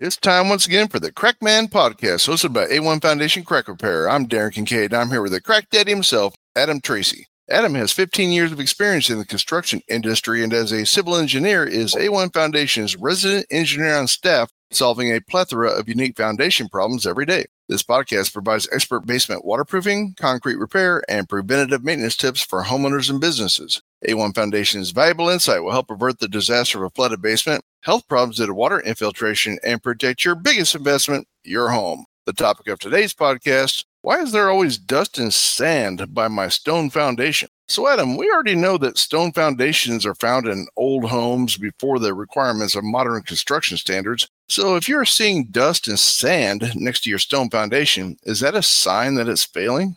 It's time once again for the Crack Man Podcast, hosted by A1 Foundation Crack Repair. I'm Darren Kincaid, and I'm here with the crack daddy himself, Adam Tracy. Adam has 15 years of experience in the construction industry and as a civil engineer is A1 Foundation's resident engineer on staff, solving a plethora of unique foundation problems every day. This podcast provides expert basement waterproofing, concrete repair, and preventative maintenance tips for homeowners and businesses. A1 Foundation's valuable insight will help avert the disaster of a flooded basement, health problems due to water infiltration, and protect your biggest investment, your home. The topic of today's podcast why is there always dust and sand by my stone foundation? So, Adam, we already know that stone foundations are found in old homes before the requirements of modern construction standards. So, if you're seeing dust and sand next to your stone foundation, is that a sign that it's failing?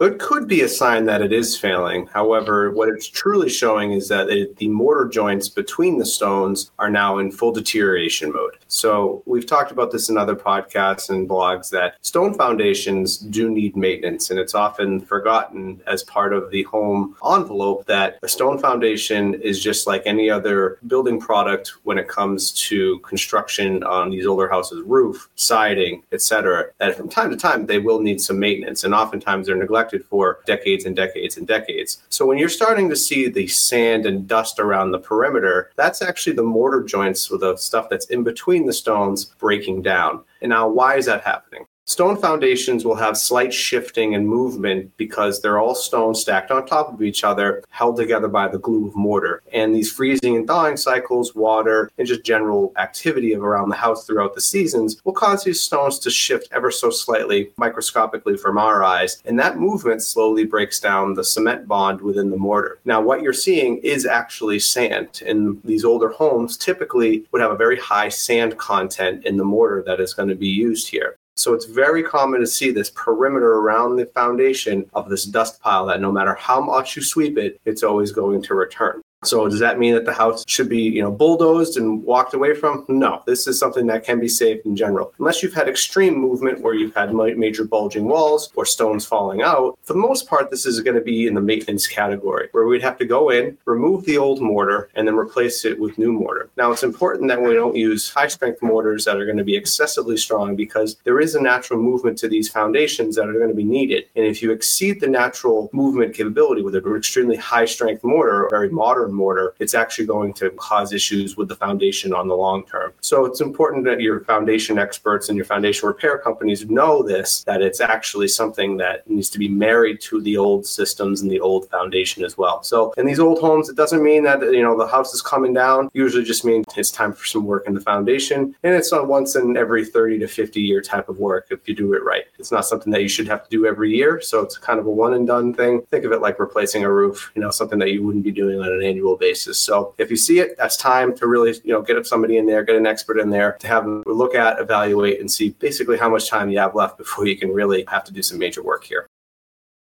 It could be a sign that it is failing. However, what it's truly showing is that it, the mortar joints between the stones are now in full deterioration mode. So, we've talked about this in other podcasts and blogs that stone foundations do need maintenance, and it's often forgotten as part of the home envelope that a stone foundation is just like any other building product when it comes to construction on these older houses, roof, siding, etc. That from time to time they will need some maintenance, and oftentimes they're neglected for decades and decades and decades. So when you're starting to see the sand and dust around the perimeter, that's actually the mortar joints with the stuff that's in between the stones breaking down. And now, why is that happening? Stone foundations will have slight shifting and movement because they're all stone stacked on top of each other, held together by the glue of mortar. And these freezing and thawing cycles, water, and just general activity of around the house throughout the seasons will cause these stones to shift ever so slightly, microscopically from our eyes. And that movement slowly breaks down the cement bond within the mortar. Now, what you're seeing is actually sand. And these older homes typically would have a very high sand content in the mortar that is going to be used here. So it's very common to see this perimeter around the foundation of this dust pile that no matter how much you sweep it, it's always going to return. So does that mean that the house should be, you know, bulldozed and walked away from? No, this is something that can be saved in general. Unless you've had extreme movement where you've had major bulging walls or stones falling out, for the most part, this is going to be in the maintenance category where we'd have to go in, remove the old mortar, and then replace it with new mortar. Now, it's important that we don't use high strength mortars that are going to be excessively strong because there is a natural movement to these foundations that are going to be needed. And if you exceed the natural movement capability with an extremely high strength mortar, or very modern mortar, it's actually going to cause issues with the foundation on the long term. So it's important that your foundation experts and your foundation repair companies know this, that it's actually something that needs to be married to the old systems and the old foundation as well. So in these old homes, it doesn't mean that, you know, the house is coming down. Usually just means it's time for some work in the foundation. And it's a once in every 30 to 50 year type of work if you do it right. It's not something that you should have to do every year. So it's kind of a one and done thing. Think of it like replacing a roof, you know, something that you wouldn't be doing on an annual annual basis. So if you see it, that's time to really, you know, get somebody in there, get an expert in there to have them look at, evaluate, and see basically how much time you have left before you can really have to do some major work here.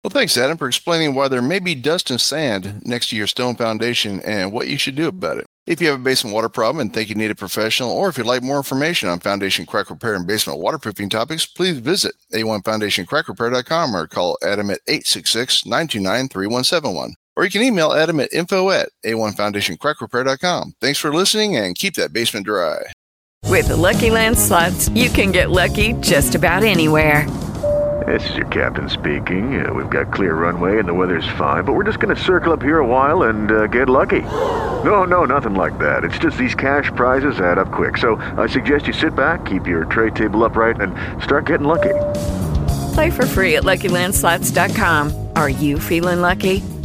Well, thanks, Adam, for explaining why there may be dust and sand next to your stone foundation and what you should do about it. If you have a basement water problem and think you need a professional, or if you'd like more information on foundation crack repair and basement waterproofing topics, please visit a1foundationcrackrepair.com or call Adam at 866 929 3171 or you can email Adam at info at a1foundationcrackrepair.com. Thanks for listening and keep that basement dry. With the Lucky Land slots, you can get lucky just about anywhere. This is your captain speaking. Uh, we've got clear runway and the weather's fine, but we're just going to circle up here a while and uh, get lucky. No, no, nothing like that. It's just these cash prizes add up quick. So I suggest you sit back, keep your tray table upright, and start getting lucky. Play for free at LuckyLandSlots.com. Are you feeling lucky?